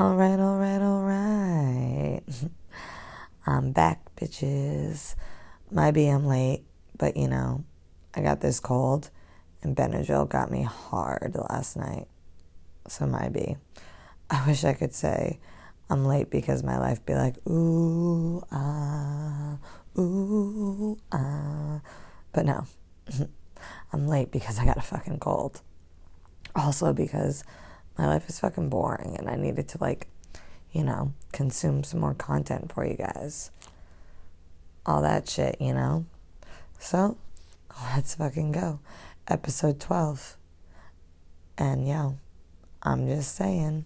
All right, all right, all right. I'm back, bitches. Might be I'm late, but you know, I got this cold, and Benadryl got me hard last night. So might be. I wish I could say I'm late because my life be like ooh ah ooh ah, but no, I'm late because I got a fucking cold. Also because my life is fucking boring and I needed to like, you know, consume some more content for you guys. All that shit, you know? So, let's fucking go. Episode 12. And yo, I'm just saying.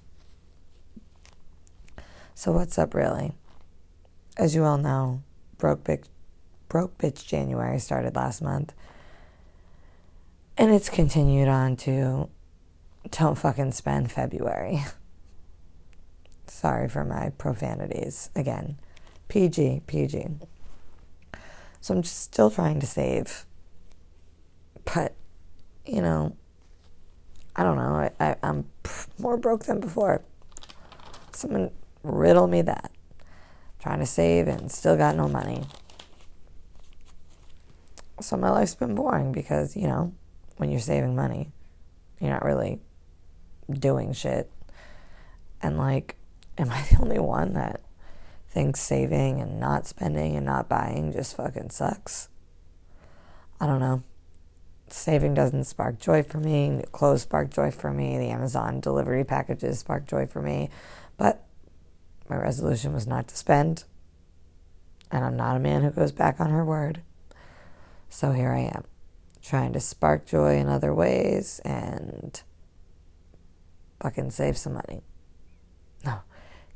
So what's up really? As you all know, broke bitch broke bitch January started last month. And it's continued on to don't fucking spend February. Sorry for my profanities. Again, PG, PG. So I'm just still trying to save. But, you know, I don't know. I, I'm more broke than before. Someone riddle me that. Trying to save and still got no money. So my life's been boring because, you know, when you're saving money, you're not really doing shit. And like, am I the only one that thinks saving and not spending and not buying just fucking sucks? I don't know. Saving doesn't spark joy for me. Clothes spark joy for me. The Amazon delivery packages spark joy for me. But my resolution was not to spend. And I'm not a man who goes back on her word. So here I am, trying to spark joy in other ways and fucking save some money. No,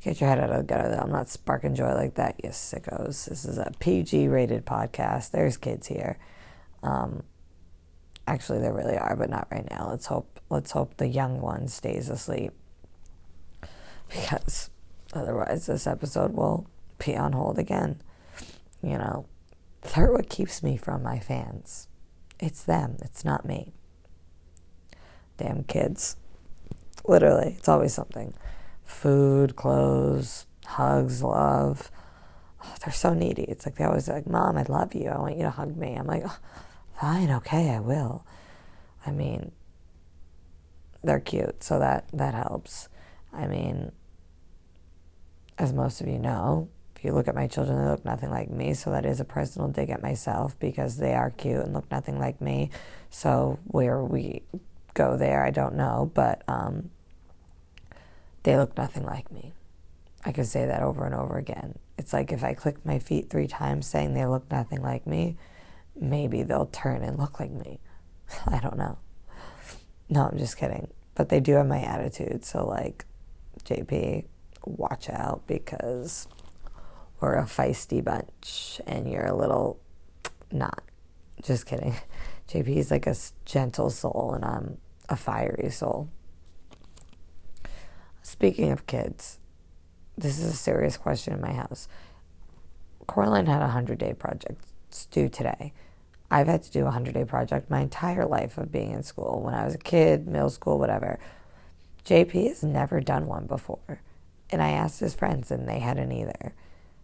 get your head out of the gutter though. I'm not sparking joy like that, you sickos. This is a PG rated podcast. There's kids here. Um, actually, there really are, but not right now. Let's hope. Let's hope the young one stays asleep because otherwise, this episode will be on hold again. You know, they're what keeps me from my fans. It's them. It's not me. Damn kids. Literally, it's always something food, clothes, hugs, love. Oh, they're so needy. It's like they always like, Mom, I love you. I want you to hug me. I'm like, oh, fine, okay, I will. I mean, they're cute, so that, that helps. I mean, as most of you know, if you look at my children, they look nothing like me, so that is a personal dig at myself because they are cute and look nothing like me. So where we go there, I don't know, but um, they look nothing like me. I could say that over and over again. It's like if I click my feet three times saying they look nothing like me, maybe they'll turn and look like me. I don't know. No, I'm just kidding. But they do have my attitude. So, like, JP, watch out because we're a feisty bunch and you're a little not. Just kidding. JP is like a gentle soul and I'm a fiery soul. Speaking of kids, this is a serious question in my house. Coraline had a 100 day project it's due today. I've had to do a 100 day project my entire life of being in school. When I was a kid, middle school, whatever. JP has never done one before. And I asked his friends, and they hadn't either.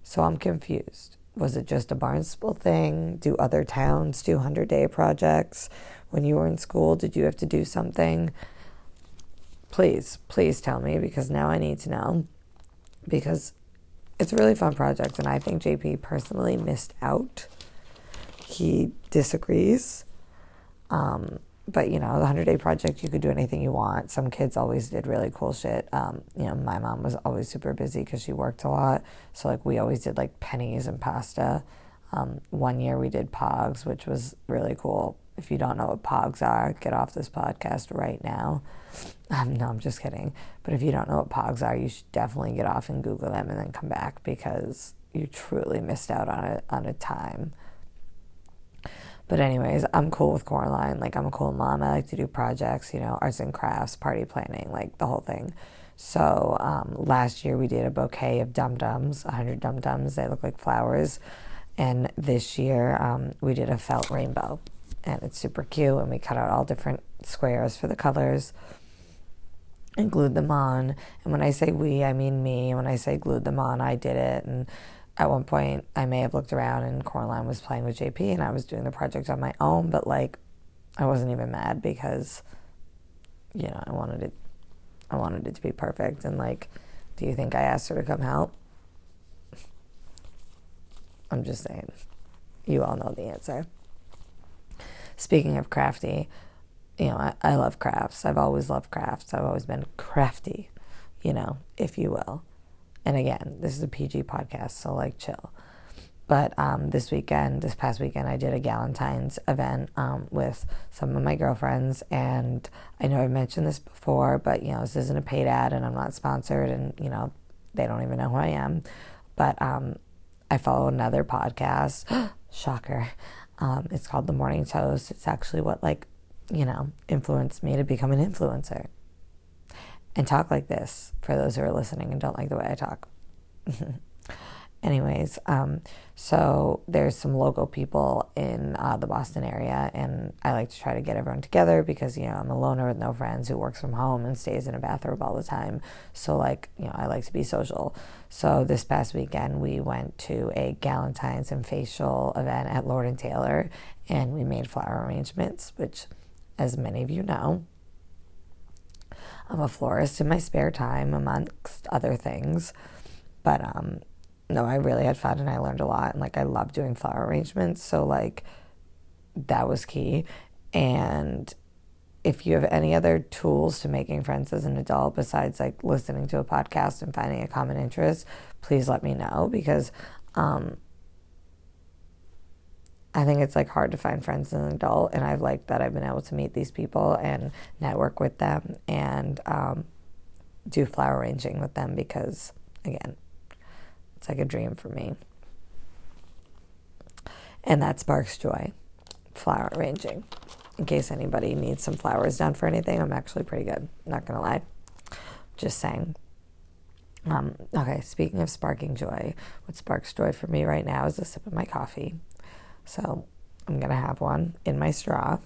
So I'm confused. Was it just a Barnstable thing? Do other towns do 100 day projects? When you were in school, did you have to do something? Please, please tell me because now I need to know. Because it's a really fun project, and I think JP personally missed out. He disagrees. Um, but you know, the 100 day project, you could do anything you want. Some kids always did really cool shit. Um, you know, my mom was always super busy because she worked a lot. So, like, we always did like pennies and pasta. Um, one year we did pogs, which was really cool. If you don't know what pogs are, get off this podcast right now. Um, no, I'm just kidding. But if you don't know what pogs are, you should definitely get off and Google them and then come back because you truly missed out on a on a time. But anyways, I'm cool with Coraline. Like I'm a cool mom. I like to do projects, you know, arts and crafts, party planning, like the whole thing. So um, last year we did a bouquet of dum dums, 100 dum dums. They look like flowers. And this year um, we did a felt rainbow, and it's super cute. And we cut out all different squares for the colors and glued them on. And when I say we, I mean me. And when I say glued them on, I did it. And at one point, I may have looked around and Coraline was playing with JP and I was doing the project on my own, but like, I wasn't even mad because, you know, I wanted it, I wanted it to be perfect. And like, do you think I asked her to come help? I'm just saying. You all know the answer. Speaking of crafty, you know, I, I love crafts. I've always loved crafts. I've always been crafty, you know, if you will. And again, this is a PG podcast, so like chill. But um, this weekend, this past weekend, I did a Galentine's event um, with some of my girlfriends. And I know I've mentioned this before, but you know, this isn't a paid ad and I'm not sponsored, and you know, they don't even know who I am. But um, I follow another podcast. Shocker. Um, it's called The Morning Toast. It's actually what, like, you know, influenced me to become an influencer and talk like this for those who are listening and don't like the way I talk. Anyways, um, so there's some local people in uh, the Boston area, and I like to try to get everyone together because you know I'm a loner with no friends who works from home and stays in a bathrobe all the time. So like you know I like to be social. So this past weekend we went to a Galentine's and facial event at Lord and Taylor, and we made flower arrangements, which, as many of you know, I'm a florist in my spare time, amongst other things. But um, no, I really had fun and I learned a lot. And like, I love doing flower arrangements. So, like, that was key. And if you have any other tools to making friends as an adult besides like listening to a podcast and finding a common interest, please let me know because um, I think it's like hard to find friends as an adult, and I've liked that I've been able to meet these people and network with them and um, do flower arranging with them because, again, it's like a dream for me. And that sparks joy, flower arranging. In case anybody needs some flowers done for anything, I'm actually pretty good. Not gonna lie. Just saying. Um, okay, speaking of sparking joy, what sparks joy for me right now is a sip of my coffee. So I'm going to have one in my straw.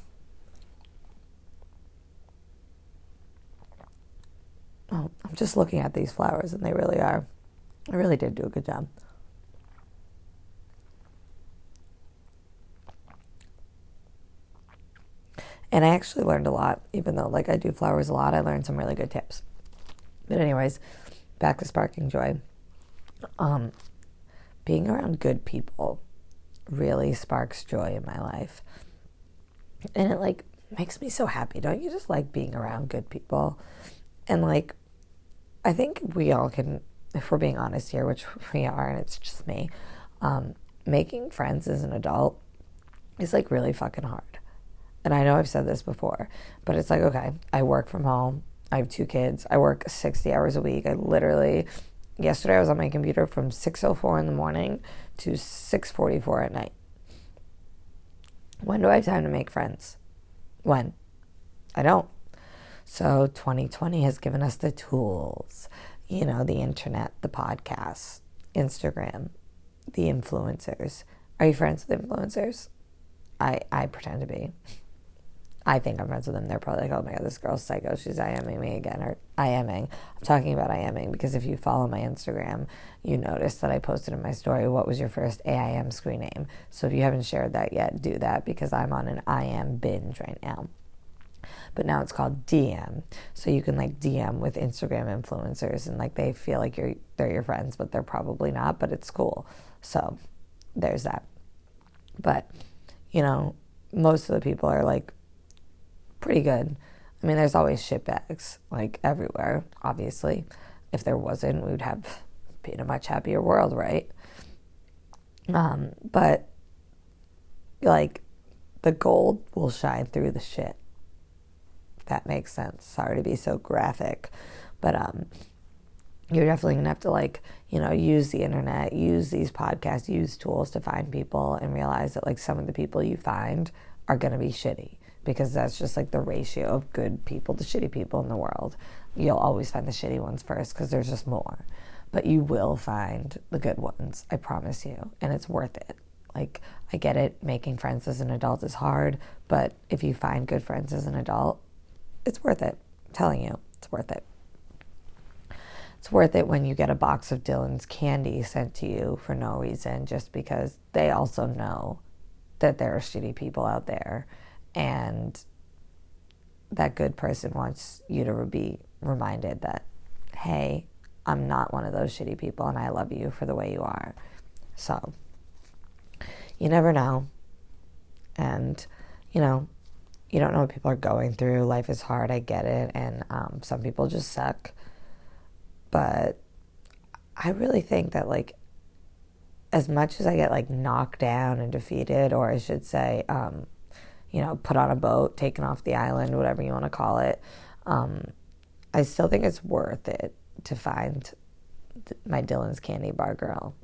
Oh, I'm just looking at these flowers and they really are. I really did do a good job. And I actually learned a lot, even though like I do flowers a lot, I learned some really good tips. But anyways, back to sparking joy. Um, being around good people really sparks joy in my life. And it like makes me so happy. Don't you just like being around good people? And like I think we all can if we're being honest here, which we are and it's just me, um, making friends as an adult is like really fucking hard. And I know I've said this before, but it's like, okay, I work from home. I have two kids. I work 60 hours a week. I literally yesterday I was on my computer from 6:04 in the morning to 6:44 at night. When do I have time to make friends? When? I don't. So 2020 has given us the tools, you know, the internet, the podcasts, Instagram, the influencers. Are you friends with influencers? I I pretend to be. I think I'm friends with them. They're probably like, oh my god, this girl's psycho. She's IMing me again. Or IMing. I'm talking about IMing because if you follow my Instagram, you notice that I posted in my story, what was your first AIM screen name? So if you haven't shared that yet, do that because I'm on an IM binge right now. But now it's called DM. So you can like DM with Instagram influencers and like they feel like you're they're your friends, but they're probably not, but it's cool. So there's that. But, you know, most of the people are like pretty good. I mean, there's always shitbags, like everywhere, obviously. If there wasn't, we would have been a much happier world, right? Um, but like the gold will shine through the shit. that makes sense. Sorry to be so graphic, but um, you're definitely gonna have to like you know use the internet, use these podcasts, use tools to find people, and realize that like some of the people you find are gonna be shitty because that's just like the ratio of good people to shitty people in the world. You'll always find the shitty ones first because there's just more. But you will find the good ones, I promise you, and it's worth it. Like, I get it, making friends as an adult is hard, but if you find good friends as an adult, it's worth it. I'm telling you, it's worth it. it's worth it when you get a box of Dylan's candy sent to you for no reason, just because they also know that there are shitty people out there and that good person wants you to be reminded that, hey, I'm not one of those shitty people and I love you for the way you are. So, you never know. And, you know, you don't know what people are going through. Life is hard. I get it. And um, some people just suck. But I really think that, like, as much as I get, like, knocked down and defeated, or I should say, um, you know, put on a boat, taken off the island, whatever you want to call it, um, I still think it's worth it to find my Dylan's Candy Bar girl.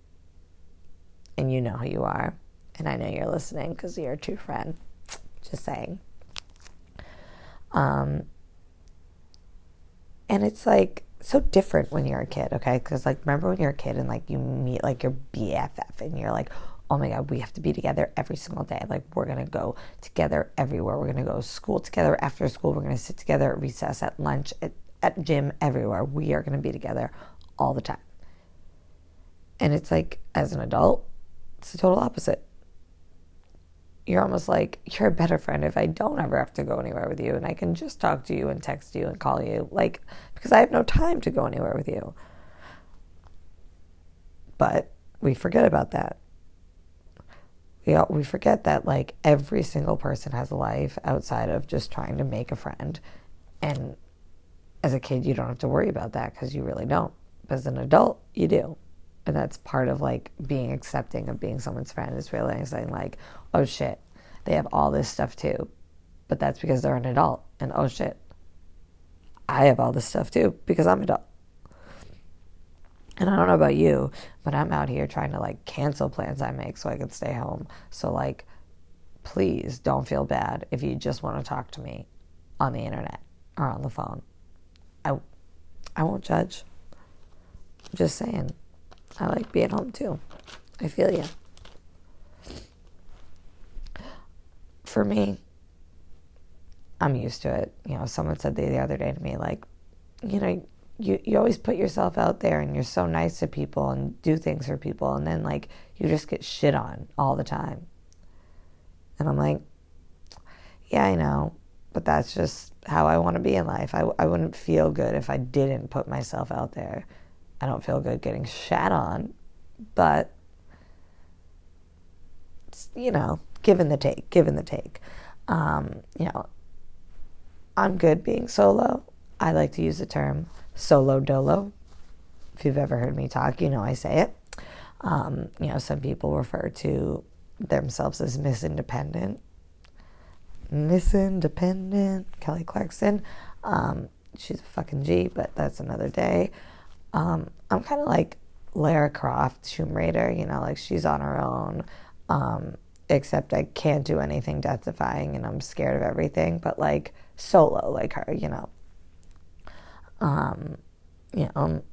And you know who you are. And I know you're listening because you're a true friend. Just saying. Um, and it's like so different when you're a kid, okay? Because like, remember when you're a kid and like you meet like your BFF and you're like, oh my God, we have to be together every single day. Like, we're going to go together everywhere. We're going to go to school together after school. We're going to sit together at recess, at lunch, at, at gym, everywhere. We are going to be together all the time. And it's like, as an adult, it's the total opposite. You're almost like, you're a better friend if I don't ever have to go anywhere with you and I can just talk to you and text you and call you. Like, because I have no time to go anywhere with you. But we forget about that we we forget that like every single person has a life outside of just trying to make a friend. And as a kid you don't have to worry about that because you really don't. But as an adult you do. And that's part of like being accepting of being someone's friend is realizing like oh shit they have all this stuff too. But that's because they're an adult. And oh shit i have all this stuff too because i'm an adult and I don't know about you, but I'm out here trying to like cancel plans I make so I can stay home. So, like, please don't feel bad if you just want to talk to me on the internet or on the phone. I, I won't judge. I'm just saying, I like being home too. I feel you. For me, I'm used to it. You know, someone said the other day to me, like, you know, you, you always put yourself out there and you're so nice to people and do things for people and then like you just get shit on all the time. And i'm like yeah i know but that's just how i want to be in life. I, I wouldn't feel good if i didn't put myself out there. I don't feel good getting shat on but you know given the take given the take. Um, you know i'm good being solo. I like to use the term solo dolo. If you've ever heard me talk, you know I say it. Um, you know, some people refer to themselves as Miss Independent. Miss Independent, Kelly Clarkson. Um, she's a fucking G, but that's another day. Um, I'm kind of like Lara Croft, Tomb Raider, you know, like she's on her own. Um, except I can't do anything death defying and I'm scared of everything, but like solo like her, you know um, you know, um,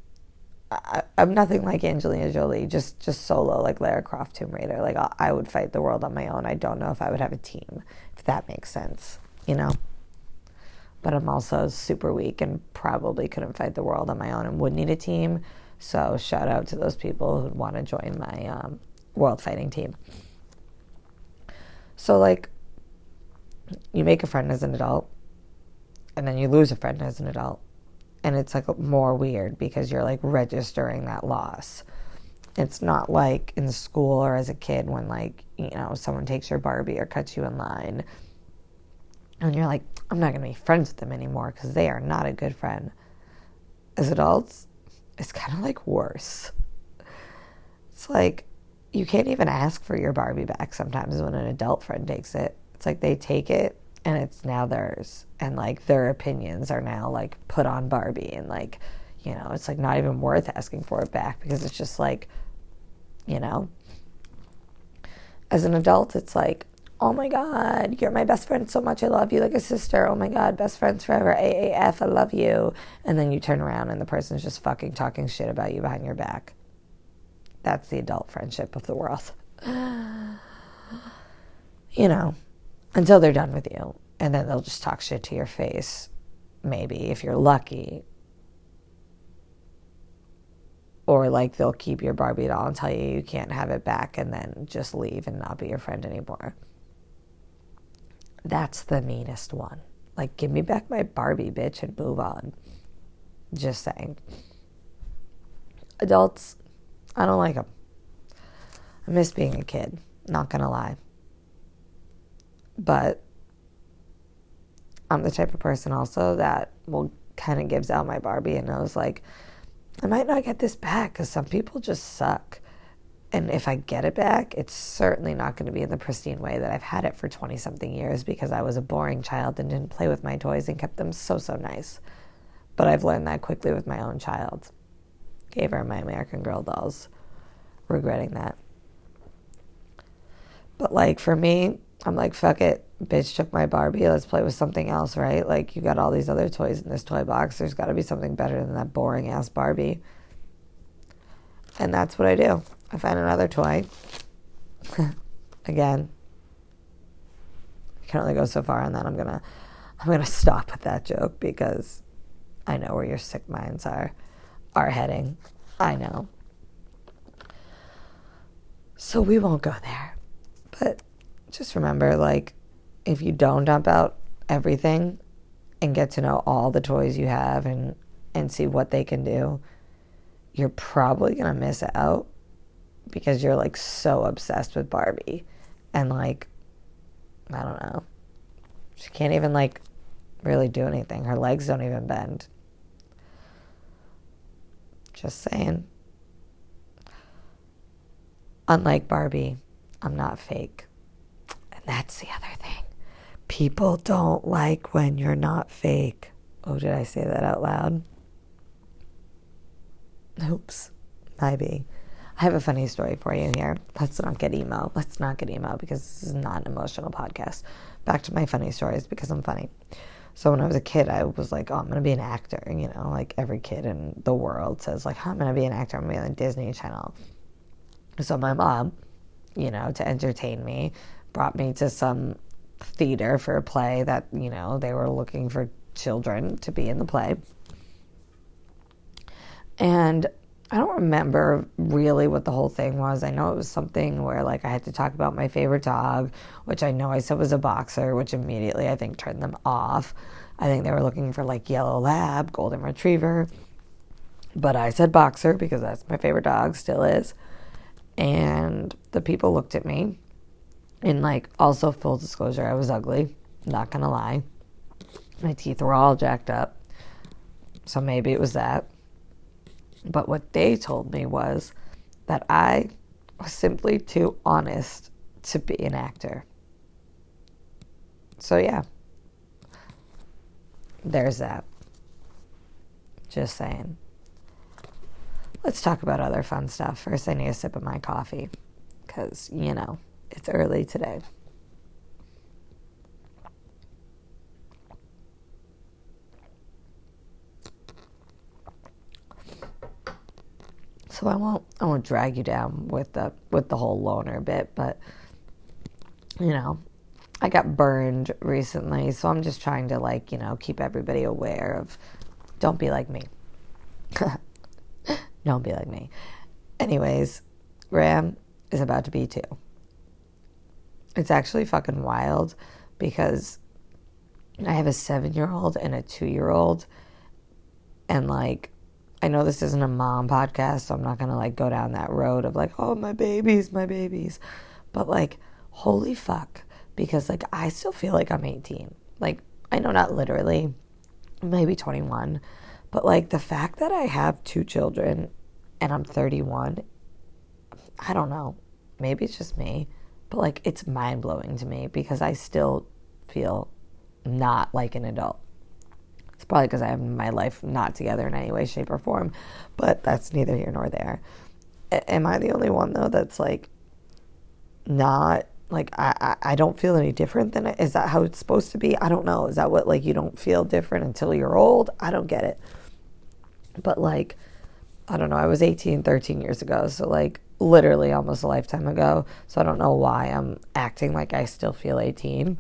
I, am nothing like Angelina Jolie, just just solo like Lara Croft Tomb Raider. Like I, I would fight the world on my own. I don't know if I would have a team, if that makes sense, you know. But I'm also super weak and probably couldn't fight the world on my own and would need a team. So shout out to those people who want to join my um, world fighting team. So like, you make a friend as an adult, and then you lose a friend as an adult and it's like more weird because you're like registering that loss. It's not like in school or as a kid when like, you know, someone takes your Barbie or cuts you in line and you're like, I'm not going to be friends with them anymore because they are not a good friend. As adults, it's kind of like worse. It's like you can't even ask for your Barbie back sometimes when an adult friend takes it. It's like they take it and it's now theirs. And like their opinions are now like put on Barbie and like you know it's like not even worth asking for it back because it's just like you know. As an adult it's like oh my god you're my best friend so much I love you like a sister. Oh my god best friends forever AAF I love you. And then you turn around and the person's just fucking talking shit about you behind your back. That's the adult friendship of the world. You know until they're done with you. And then they'll just talk shit to your face, maybe, if you're lucky. or like they'll keep your Barbie doll and tell you you can't have it back and then just leave and not be your friend anymore. That's the meanest one. Like, give me back my Barbie, bitch, and move on. Just saying. Adults, I don't like them. I miss being a kid, not gonna lie. But I'm the type of person also that will kind of gives out my Barbie and I was like I might not get this back because some people just suck. And if I get it back, it's certainly not going to be in the pristine way that I've had it for 20 something years because I was a boring child and didn't play with my toys and kept them so, so nice. But I've learned that quickly with my own child. Gave her my American Girl dolls, regretting that. But like for me, I'm like, fuck it. Bitch took my Barbie. Let's play with something else, right? Like, you got all these other toys in this toy box. There's got to be something better than that boring ass Barbie. And that's what I do. I find another toy. Again, I can only go so far on that. I'm gonna, I'm gonna stop with that joke because I know where your sick minds are, are heading. I know. So we won't go there. But just remember like if you don't dump out everything and get to know all the toys you have and and see what they can do, you're probably going to miss out because you're like so obsessed with Barbie and like I don't know. She can't even like really do anything. Her legs don't even bend. Just saying. Unlike Barbie, I'm not fake. And that's the other thing. People don't like when you're not fake. Oh, did I say that out loud? Oops. Maybe. I have a funny story for you here. Let's not get emo. Let's not get emo because this is not an emotional podcast. Back to my funny stories because I'm funny. So when I was a kid, I was like, "Oh, I'm gonna be an actor." You know, like every kid in the world says, "Like, oh, I'm gonna be an actor. I'm gonna be on Disney Channel." So my mom you know, to entertain me, brought me to some theater for a play that, you know, they were looking for children to be in the play. And I don't remember really what the whole thing was. I know it was something where like I had to talk about my favorite dog, which I know I said was a boxer, which immediately I think turned them off. I think they were looking for like yellow lab, golden retriever. But I said boxer because that's my favorite dog, still is. And the people looked at me. And, like, also, full disclosure, I was ugly. Not gonna lie. My teeth were all jacked up. So maybe it was that. But what they told me was that I was simply too honest to be an actor. So, yeah. There's that. Just saying. Let's talk about other fun stuff. First, I need a sip of my coffee because, you know, it's early today. So I won't I won't drag you down with the with the whole loner bit, but you know, I got burned recently, so I'm just trying to like, you know, keep everybody aware of don't be like me. Don't be like me. Anyways, Graham is about to be two. It's actually fucking wild because I have a seven year old and a two year old. And like, I know this isn't a mom podcast, so I'm not gonna like go down that road of like, oh, my babies, my babies. But like, holy fuck. Because like, I still feel like I'm 18. Like, I know not literally, maybe 21 but like the fact that I have two children and I'm 31, I don't know. Maybe it's just me, but like it's mind blowing to me because I still feel not like an adult. It's probably because I have my life not together in any way, shape, or form, but that's neither here nor there. A- am I the only one though that's like not like I, I, I don't feel any different than it? Is that how it's supposed to be? I don't know. Is that what like you don't feel different until you're old? I don't get it. But like, I don't know, I was 18, 13 years ago. So like literally almost a lifetime ago. So I don't know why I'm acting like I still feel 18.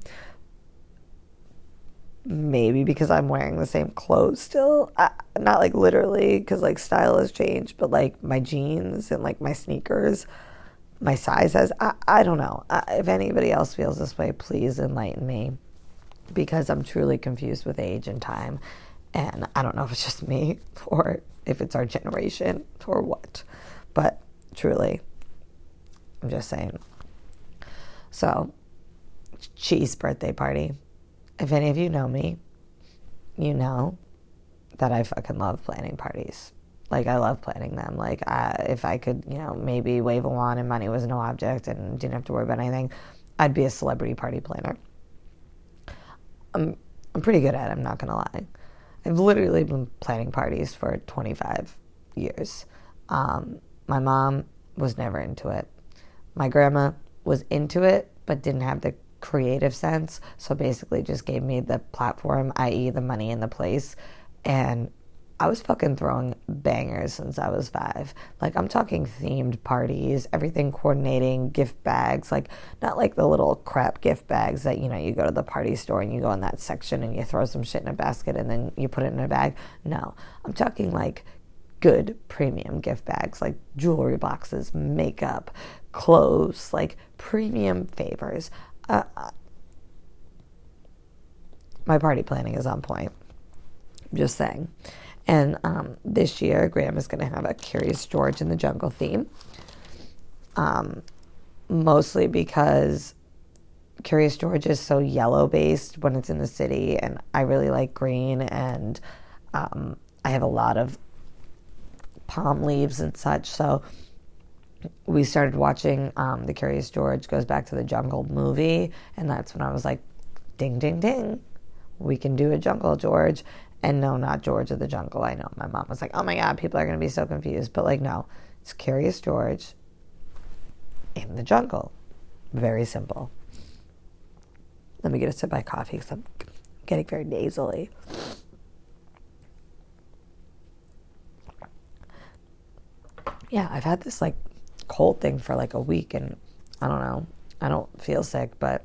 maybe because I'm wearing the same clothes still. Not like literally, because like style has changed, but like my jeans and like my sneakers, my size has. I, I don't know. I, if anybody else feels this way, please enlighten me because I'm truly confused with age and time. And I don't know if it's just me or if it's our generation or what. But truly, I'm just saying. So, G's birthday party if any of you know me, you know that I fucking love planning parties. Like I love planning them. Like I, if I could, you know, maybe wave a wand and money was no object and didn't have to worry about anything, I'd be a celebrity party planner. I'm I'm pretty good at it. I'm not gonna lie. I've literally been planning parties for 25 years. Um, my mom was never into it. My grandma was into it, but didn't have the creative sense. So basically, just gave me the platform, i.e., the money and the place. And I was fucking throwing bangers since I was five. Like, I'm talking themed parties, everything coordinating, gift bags, like, not like the little crap gift bags that, you know, you go to the party store and you go in that section and you throw some shit in a basket and then you put it in a bag. No, I'm talking like good premium gift bags, like jewelry boxes, makeup, clothes, like premium favors. Uh, my party planning is on point. I'm just saying. And um, this year, Graham is going to have a Curious George in the Jungle theme. Um, mostly because Curious George is so yellow based when it's in the city, and I really like green, and um, I have a lot of palm leaves and such. So we started watching um, the Curious George goes back to the jungle movie, and that's when I was like, ding, ding, ding, we can do a jungle George. And no, not George of the Jungle. I know my mom was like, oh my God, people are going to be so confused. But like, no, it's Curious George in the jungle. Very simple. Let me get a sip of my coffee because I'm getting very nasally. Yeah, I've had this like cold thing for like a week and I don't know. I don't feel sick, but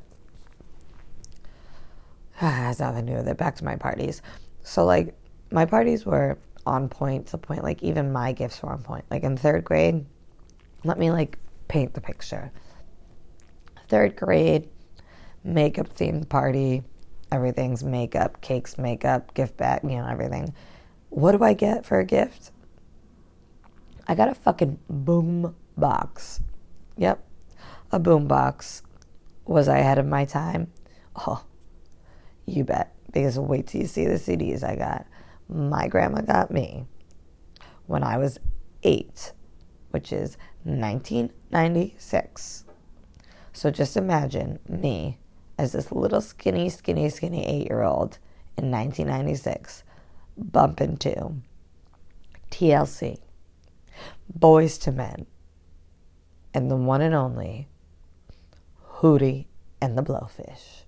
it has nothing to do with it. Back to my parties. So like my parties were on point to point like even my gifts were on point. Like in third grade, let me like paint the picture. Third grade, makeup themed party. Everything's makeup, cakes, makeup, gift bag, you know, everything. What do I get for a gift? I got a fucking boom box. Yep, a boom box. Was I ahead of my time? Oh, you bet. Because wait till you see the CDs I got. My grandma got me when I was eight, which is 1996. So just imagine me as this little skinny, skinny, skinny eight year old in 1996 bumping to TLC, Boyz II Men, and the one and only Hootie and the Blowfish.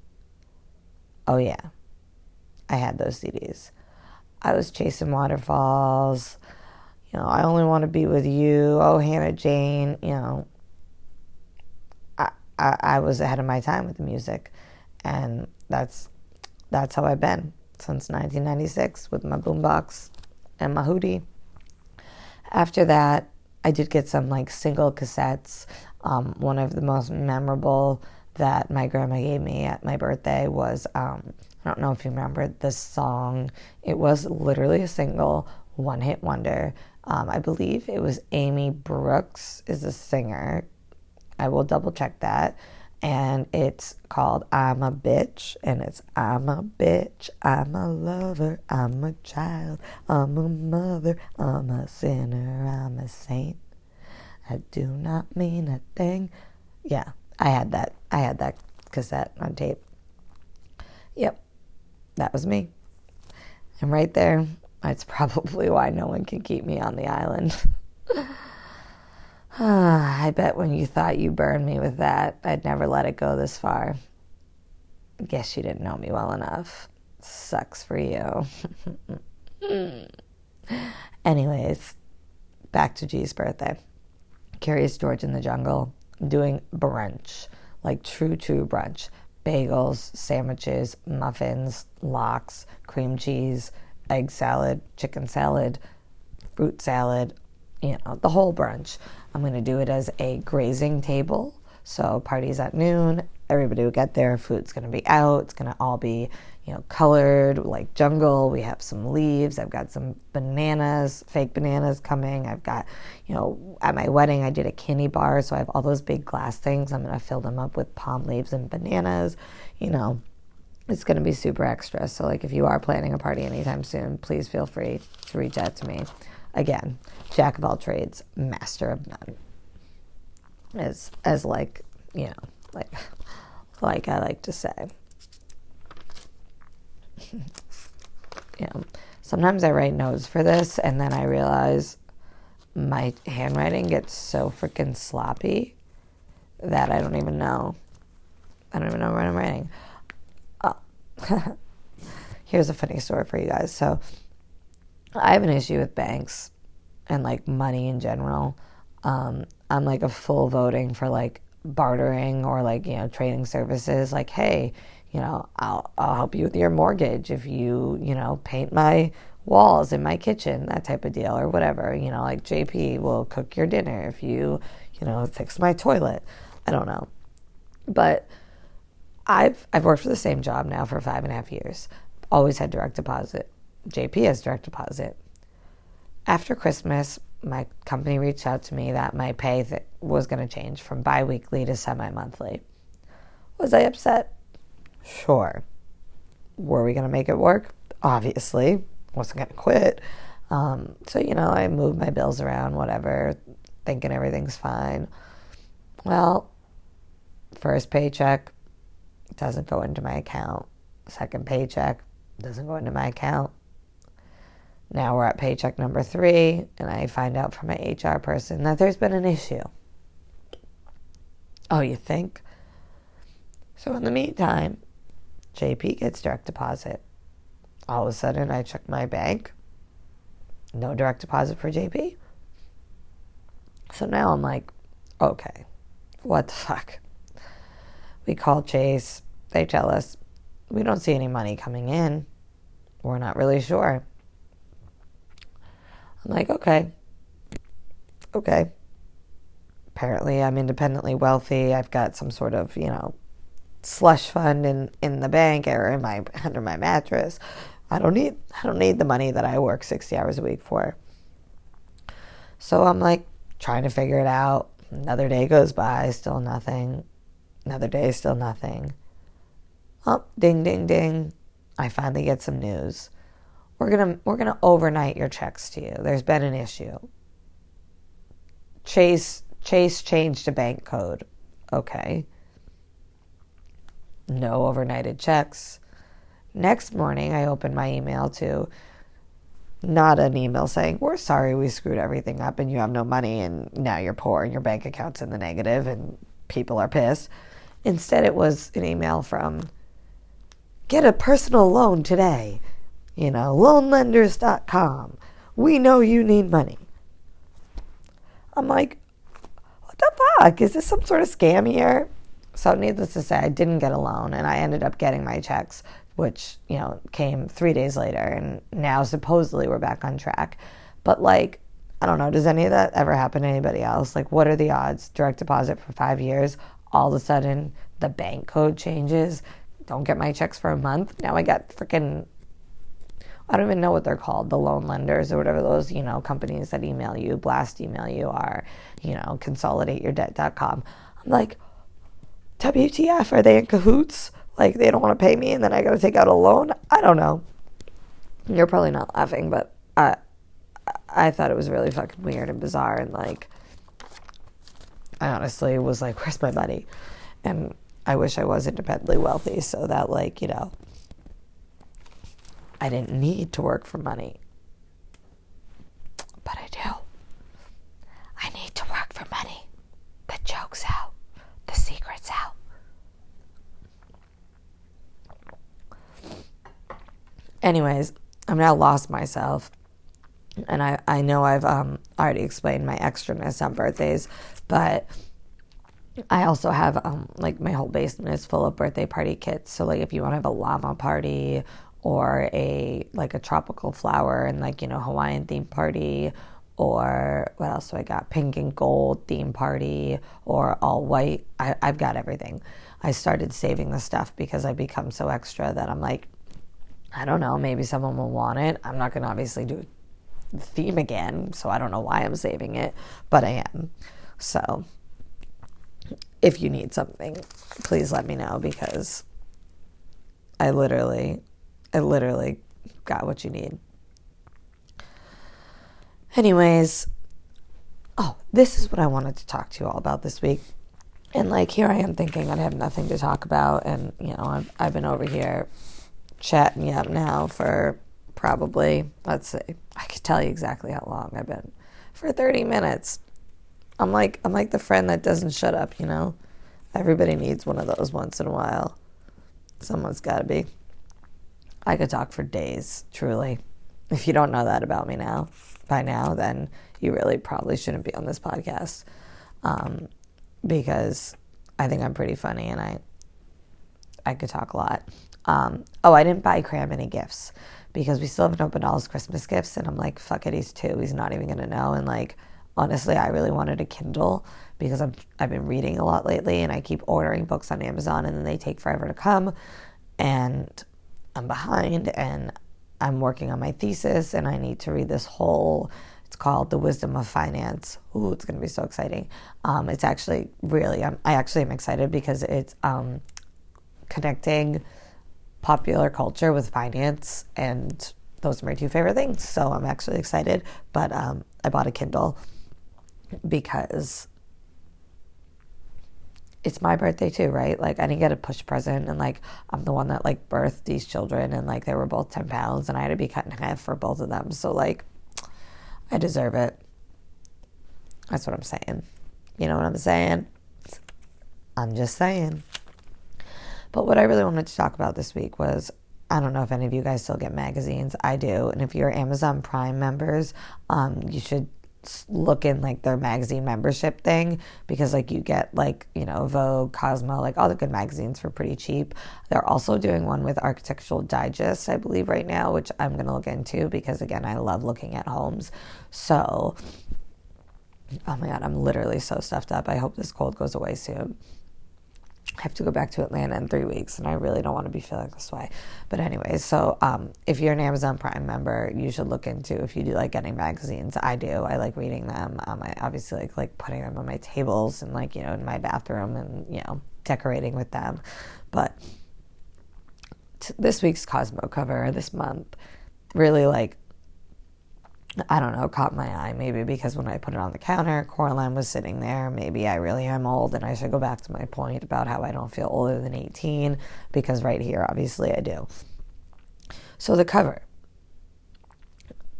Oh, yeah, I had those CDs. I was chasing waterfalls. You know, I only want to be with you. Oh, Hannah Jane. You know, I, I, I was ahead of my time with the music, and that's that's how I've been since 1996 with my boombox and my Hootie. After that, I did get some like single cassettes. Um, one of the most memorable that my grandma gave me at my birthday was um, I don't know if you remember this song. It was literally a single, one hit wonder. Um, I believe it was Amy Brooks is a singer. I will double check that and it's called I'm a Bitch, and it's I'm a bitch, I'm a lover, I'm a child, I'm a mother, I'm a sinner, I'm a saint. I do not mean a thing. Yeah, I had that. I had that cassette on tape. Yep, that was me. And right there, that's probably why no one can keep me on the island. Ah, I bet when you thought you burned me with that, I'd never let it go this far. Guess you didn't know me well enough. Sucks for you. Anyways, back to G's birthday. Curious George in the jungle doing brunch, like true, true brunch. bagels, sandwiches, muffins, lox, cream cheese, egg salad, chicken salad, fruit salad, you know, the whole brunch. I'm going to do it as a grazing table. So, parties at noon, everybody will get there, food's going to be out, it's going to all be you know, colored like jungle. We have some leaves. I've got some bananas, fake bananas coming. I've got, you know, at my wedding, I did a candy bar. So I have all those big glass things. I'm going to fill them up with palm leaves and bananas. You know, it's going to be super extra. So, like, if you are planning a party anytime soon, please feel free to reach out to me. Again, jack of all trades, master of none. As, as like, you know, like, like I like to say. you know, sometimes I write notes for this and then I realize my handwriting gets so freaking sloppy that I don't even know. I don't even know what I'm writing. Oh. Here's a funny story for you guys. So, I have an issue with banks and like money in general. Um, I'm like a full voting for like bartering or like, you know, trading services. Like, hey, you know, I'll, I'll help you with your mortgage if you, you know, paint my walls in my kitchen, that type of deal, or whatever. You know, like JP will cook your dinner if you, you know, fix my toilet. I don't know. But I've I've worked for the same job now for five and a half years. Always had direct deposit. JP has direct deposit. After Christmas, my company reached out to me that my pay th- was going to change from biweekly to semi monthly. Was I upset? Sure. Were we going to make it work? Obviously. Wasn't going to quit. Um, so, you know, I moved my bills around, whatever, thinking everything's fine. Well, first paycheck doesn't go into my account. Second paycheck doesn't go into my account. Now we're at paycheck number three, and I find out from my HR person that there's been an issue. Oh, you think? So, in the meantime, JP gets direct deposit. All of a sudden, I check my bank. No direct deposit for JP. So now I'm like, okay, what the fuck? We call Chase. They tell us we don't see any money coming in. We're not really sure. I'm like, okay, okay. Apparently, I'm independently wealthy. I've got some sort of, you know, slush fund in, in the bank or in my under my mattress. I don't need I don't need the money that I work 60 hours a week for. So I'm like trying to figure it out. Another day goes by, still nothing. Another day, still nothing. Oh, ding ding ding. I finally get some news. We're going to we're going to overnight your checks to you. There's been an issue. Chase Chase changed a bank code. Okay no overnighted checks. Next morning, I opened my email to not an email saying, We're sorry we screwed everything up and you have no money and now you're poor and your bank account's in the negative and people are pissed. Instead, it was an email from, Get a personal loan today. You know, loanlenders.com. We know you need money. I'm like, What the fuck? Is this some sort of scam here? So, needless to say, I didn't get a loan and I ended up getting my checks, which, you know, came three days later. And now supposedly we're back on track. But, like, I don't know, does any of that ever happen to anybody else? Like, what are the odds? Direct deposit for five years, all of a sudden the bank code changes. Don't get my checks for a month. Now I got freaking I don't even know what they're called, the loan lenders or whatever those, you know, companies that email you, blast email you are, you know, consolidateyourdebt.com. I'm like, WTF? Are they in cahoots? Like they don't want to pay me and then I got to take out a loan? I don't know. You're probably not laughing, but I I thought it was really fucking weird and bizarre and like I honestly was like, where's my money? And I wish I was independently wealthy so that like, you know, I didn't need to work for money. But I do. I need to work for money. The joke's out. The secret's out. Anyways, I'm now lost myself. And I, I know I've um, already explained my extraness on birthdays, but I also have um, like my whole basement is full of birthday party kits. So like if you want to have a llama party or a like a tropical flower and like you know Hawaiian theme party or what else do I got? Pink and gold theme party or all white. I, I've got everything. I started saving the stuff because I become so extra that I'm like, I don't know, maybe someone will want it. I'm not going to obviously do the theme again, so I don't know why I'm saving it, but I am. So if you need something, please let me know because I literally, I literally got what you need. Anyways, oh, this is what I wanted to talk to you all about this week. And like, here I am thinking I have nothing to talk about. And, you know, I've, I've been over here chatting you up now for probably, let's see, I could tell you exactly how long I've been for 30 minutes. I'm like, I'm like the friend that doesn't shut up, you know? Everybody needs one of those once in a while. Someone's got to be. I could talk for days, truly. If you don't know that about me now, by now, then you really probably shouldn't be on this podcast um, because I think I'm pretty funny and I I could talk a lot. Um, oh, I didn't buy Cram any gifts because we still haven't opened all his Christmas gifts, and I'm like, fuck it, he's two, he's not even gonna know. And like, honestly, I really wanted a Kindle because I've I've been reading a lot lately, and I keep ordering books on Amazon, and then they take forever to come, and I'm behind, and I'm working on my thesis and I need to read this whole. It's called The Wisdom of Finance. Ooh, it's going to be so exciting. Um, it's actually really, I'm, I actually am excited because it's um, connecting popular culture with finance, and those are my two favorite things. So I'm actually excited. But um, I bought a Kindle because it's my birthday too, right? Like I didn't get a push present and like I'm the one that like birthed these children and like they were both 10 pounds and I had to be cut in half for both of them. So like I deserve it. That's what I'm saying. You know what I'm saying? I'm just saying. But what I really wanted to talk about this week was I don't know if any of you guys still get magazines. I do. And if you're Amazon Prime members, um, you should look in like their magazine membership thing because like you get like you know vogue cosmo like all the good magazines for pretty cheap. They're also doing one with architectural digest i believe right now which i'm to look into because again i love looking at homes. So oh my god i'm literally so stuffed up. I hope this cold goes away soon have to go back to Atlanta in three weeks, and I really don't want to be feeling this way. But anyways, so um, if you're an Amazon Prime member, you should look into if you do like getting magazines. I do. I like reading them. Um, I obviously like like putting them on my tables and like you know in my bathroom and you know decorating with them. But t- this week's Cosmo cover this month really like I don't know, caught my eye. Maybe because when I put it on the counter, Coraline was sitting there. Maybe I really am old, and I should go back to my point about how I don't feel older than 18, because right here, obviously, I do. So the cover.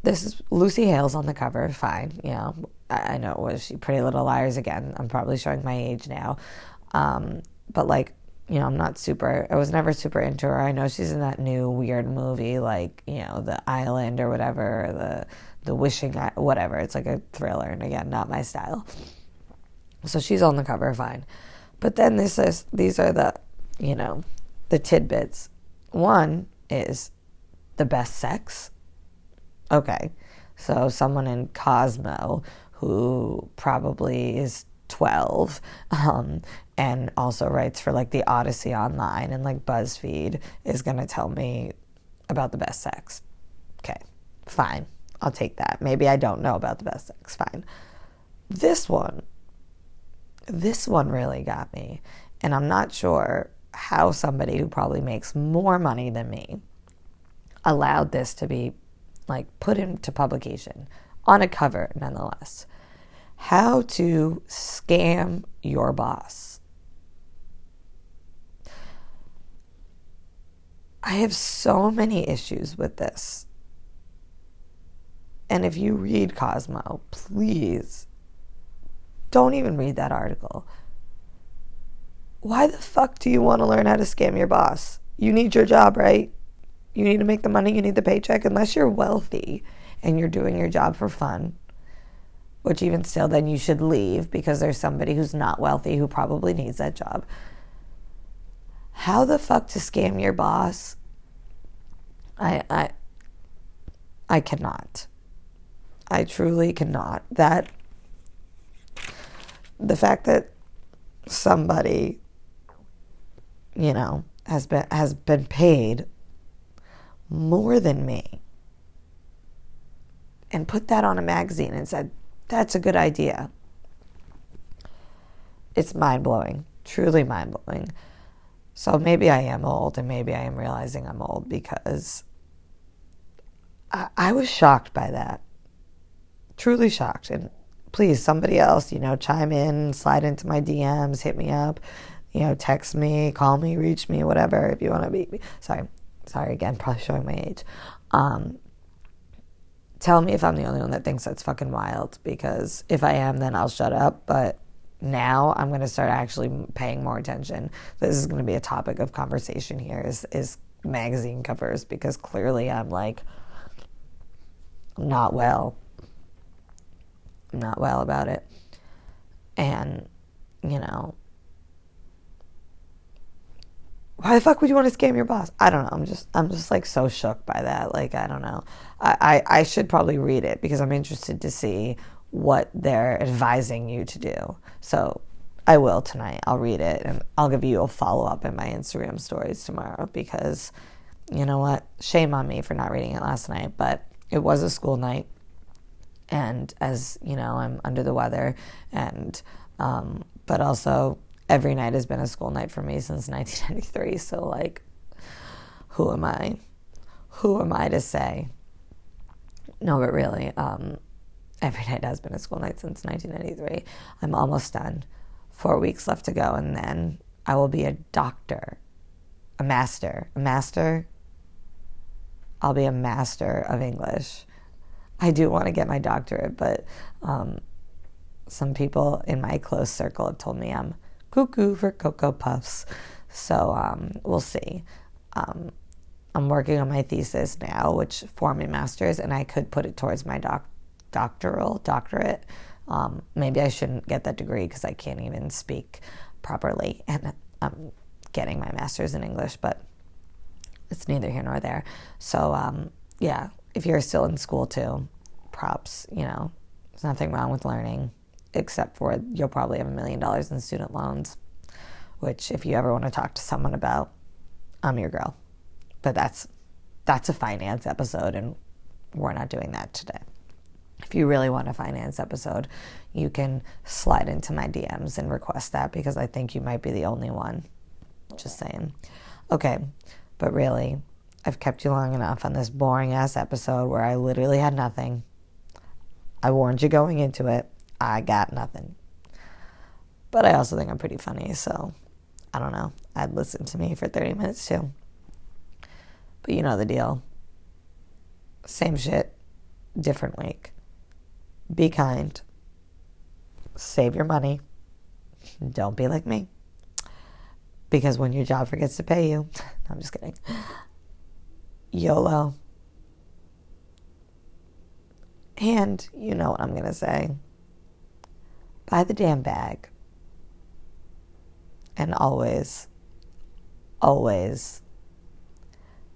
This is Lucy Hale's on the cover, fine. You know, I, know it was she Pretty Little Liars again. I'm probably showing my age now. Um, but like, you know, I'm not super, I was never super into her. I know she's in that new weird movie, like, you know, The Island or whatever, the the wishing I, whatever. It's like a thriller and again not my style. So she's on the cover fine. But then this is these are the you know the tidbits. One is the best sex. Okay. So someone in cosmo who probably is 12 um, and also writes for like the odyssey online and like buzzfeed is going to tell me about the best sex. Okay. Fine I'll take that. Maybe I don't know about the best sex. Fine. This one, this one really got me. And I'm not sure how somebody who probably makes more money than me allowed this to be like put into publication on a cover nonetheless. How to scam your boss. I have so many issues with this. And if you read Cosmo, please don't even read that article. Why the fuck do you want to learn how to scam your boss? You need your job, right? You need to make the money, you need the paycheck, unless you're wealthy and you're doing your job for fun, which even still, then you should leave because there's somebody who's not wealthy who probably needs that job. How the fuck to scam your boss? I I I cannot. I truly cannot. That the fact that somebody you know has been has been paid more than me and put that on a magazine and said that's a good idea. It's mind-blowing truly mind-blowing. So maybe i am old and maybe i am realizing i'm old because i, I was shocked by that truly shocked and please somebody else you know chime in slide into my dms hit me up you know, text me, call me, reach me, whatever, if you want to me. Sorry, sorry again, probably showing my age. Um, tell me if I'm the only one that thinks that's fucking wild, because if I am, then I'll shut up. But now I'm going to start actually paying more attention. This is going to be a topic of conversation here is, is magazine covers, because clearly I'm like, not well. Not well about it. And, you know, why the fuck would you want to scam your boss? I don't know. I'm just I'm just like so shook by that. Like I don't know. I, I, I should probably read it because I'm interested to see what they're advising you to do. So I will tonight. I'll read it and I'll give you a follow up in my Instagram stories tomorrow because you know what? Shame on me for not reading it last night, but it was a school night. And as you know, I'm under the weather and um, but also every night has been a school night for me since 1993. So, like, who am I? Who am I to say? No, but really, um, every night has been a school night since 1993. I'm almost done. Four weeks left to go, and then I will be a doctor, a master, a master. I'll be a master of English. I do want to get my doctorate, but um, some people in my close circle have told me I'm cuckoo for Cocoa Puffs. So um, we'll see. Um, I'm working on my thesis now, which for my master's, and I could put it towards my doc- doctoral doctorate. Um, maybe I shouldn't get that degree because I can't even speak properly, and I'm getting my master's in English, but it's neither here nor there. So um, yeah, if you're still in school too, props. You know, there's nothing wrong with learning except for you'll probably have a million dollars in student loans, which if you ever want to talk to someone about, I'm your girl. But that's that's a finance episode and we're not doing that today. If you really want a finance episode, you can slide into my DMs and request that because I think you might be the only one. Just saying. Okay, but really, I've kept you long enough on this boring ass episode where I literally had nothing. I warned you going into it. I got nothing. But I also think I'm pretty funny, so I don't know. I'd listen to me for 30 minutes too. But you know the deal. Same shit, different week. Be kind. Save your money. Don't be like me. Because when your job forgets to pay you, I'm just kidding. YOLO. And you know what I'm going to say buy the damn bag. And always, always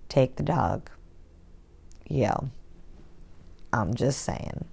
take the dog. Yo, I'm just saying.